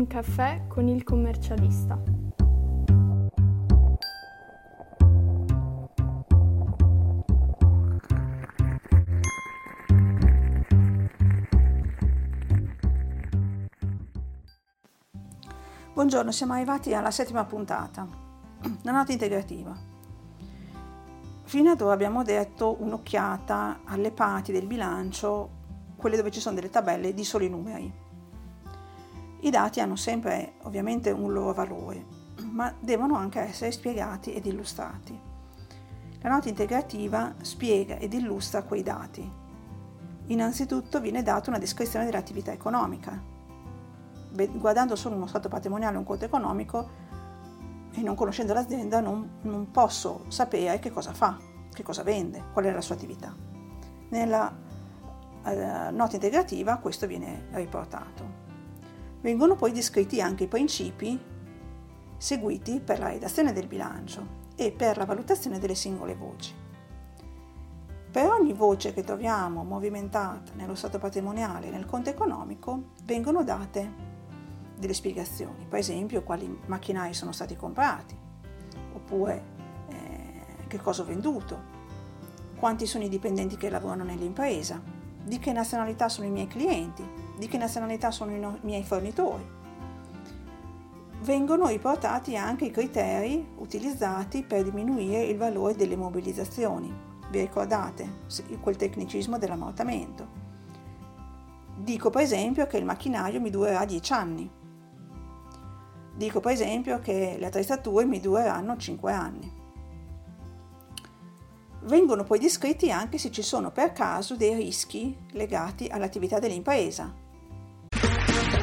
Un caffè con il commercialista. Buongiorno, siamo arrivati alla settima puntata, la nota integrativa. Fino ad ora abbiamo detto un'occhiata alle parti del bilancio, quelle dove ci sono delle tabelle di soli numeri. I dati hanno sempre ovviamente un loro valore, ma devono anche essere spiegati ed illustrati. La nota integrativa spiega ed illustra quei dati. Innanzitutto viene data una descrizione dell'attività economica, guardando solo uno stato patrimoniale o un conto economico e non conoscendo l'azienda non, non, posso sapere che cosa fa, che cosa vende, qual è la sua attività. Nella eh, nota integrativa questo viene riportato. Vengono poi descritti anche i principi seguiti per la redazione del bilancio e per la valutazione delle singole voci. Per ogni voce che troviamo movimentata nello stato patrimoniale e nel conto economico vengono date delle spiegazioni, per esempio quali macchinari sono stati comprati, oppure eh, che cosa ho venduto, quanti sono i dipendenti che lavorano nell'impresa, di che nazionalità sono i miei clienti, di che nazionalità sono i no- miei fornitori. Vengono riportati anche i criteri utilizzati per diminuire il valore delle mobilizzazioni. Vi ricordate quel tecnicismo dell'ammortamento? Dico per esempio che il macchinario mi durerà 10 anni, Dico per esempio che le attrezzature mi dureranno 5 anni. Vengono poi descritti anche se ci sono per caso dei rischi legati all'attività dell'impresa.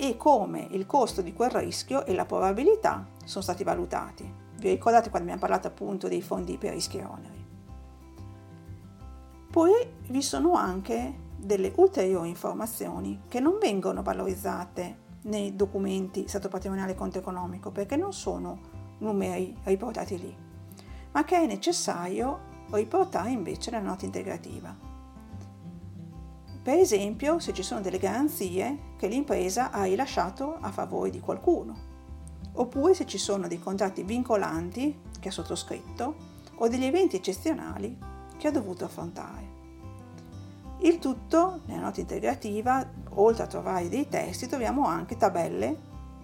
E come il costo di quel rischio e la probabilità sono stati valutati. Vi ricordate quando abbiamo parlato appunto dei fondi per rischi e oneri? Poi vi sono anche delle ulteriori informazioni che non vengono valorizzate nei documenti stato patrimoniale e conto economico perché non sono numeri riportati lì, ma che è necessario riportare invece nella nota integrativa. Per esempio, se ci sono delle garanzie che l'impresa ha rilasciato a favore di qualcuno, oppure se ci sono dei contratti vincolanti che ha sottoscritto o degli eventi eccezionali che ha dovuto affrontare. Il tutto, nella nota integrativa, oltre a trovare dei testi, troviamo anche tabelle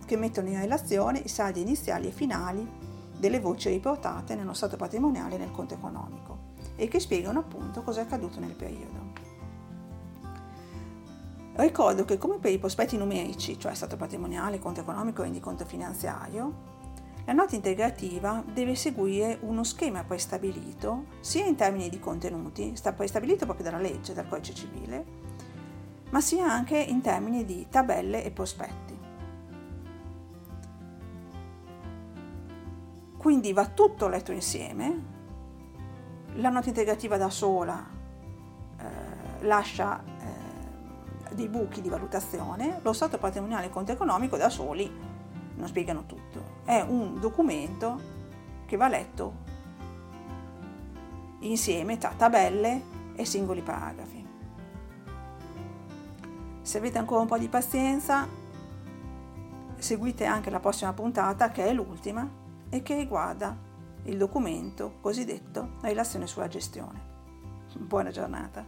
che mettono in relazione i saldi iniziali e finali delle voci riportate nello stato patrimoniale nel conto economico e che spiegano appunto cosa è accaduto nel periodo. Ricordo che come per i prospetti numerici, cioè stato patrimoniale, conto economico e rendiconto finanziario, la nota integrativa deve seguire uno schema prestabilito sia in termini di contenuti, sta prestabilito proprio dalla legge, dal codice civile, ma sia anche in termini di tabelle e prospetti. Quindi va tutto letto insieme, la nota integrativa da sola eh, lascia dei buchi di valutazione, lo stato patrimoniale e conto economico da soli non spiegano tutto. È un documento che va letto insieme tra tabelle e singoli paragrafi. Se avete ancora un po' di pazienza, seguite anche la prossima puntata che è l'ultima e che riguarda il documento cosiddetto Relazione sulla gestione. Buona giornata.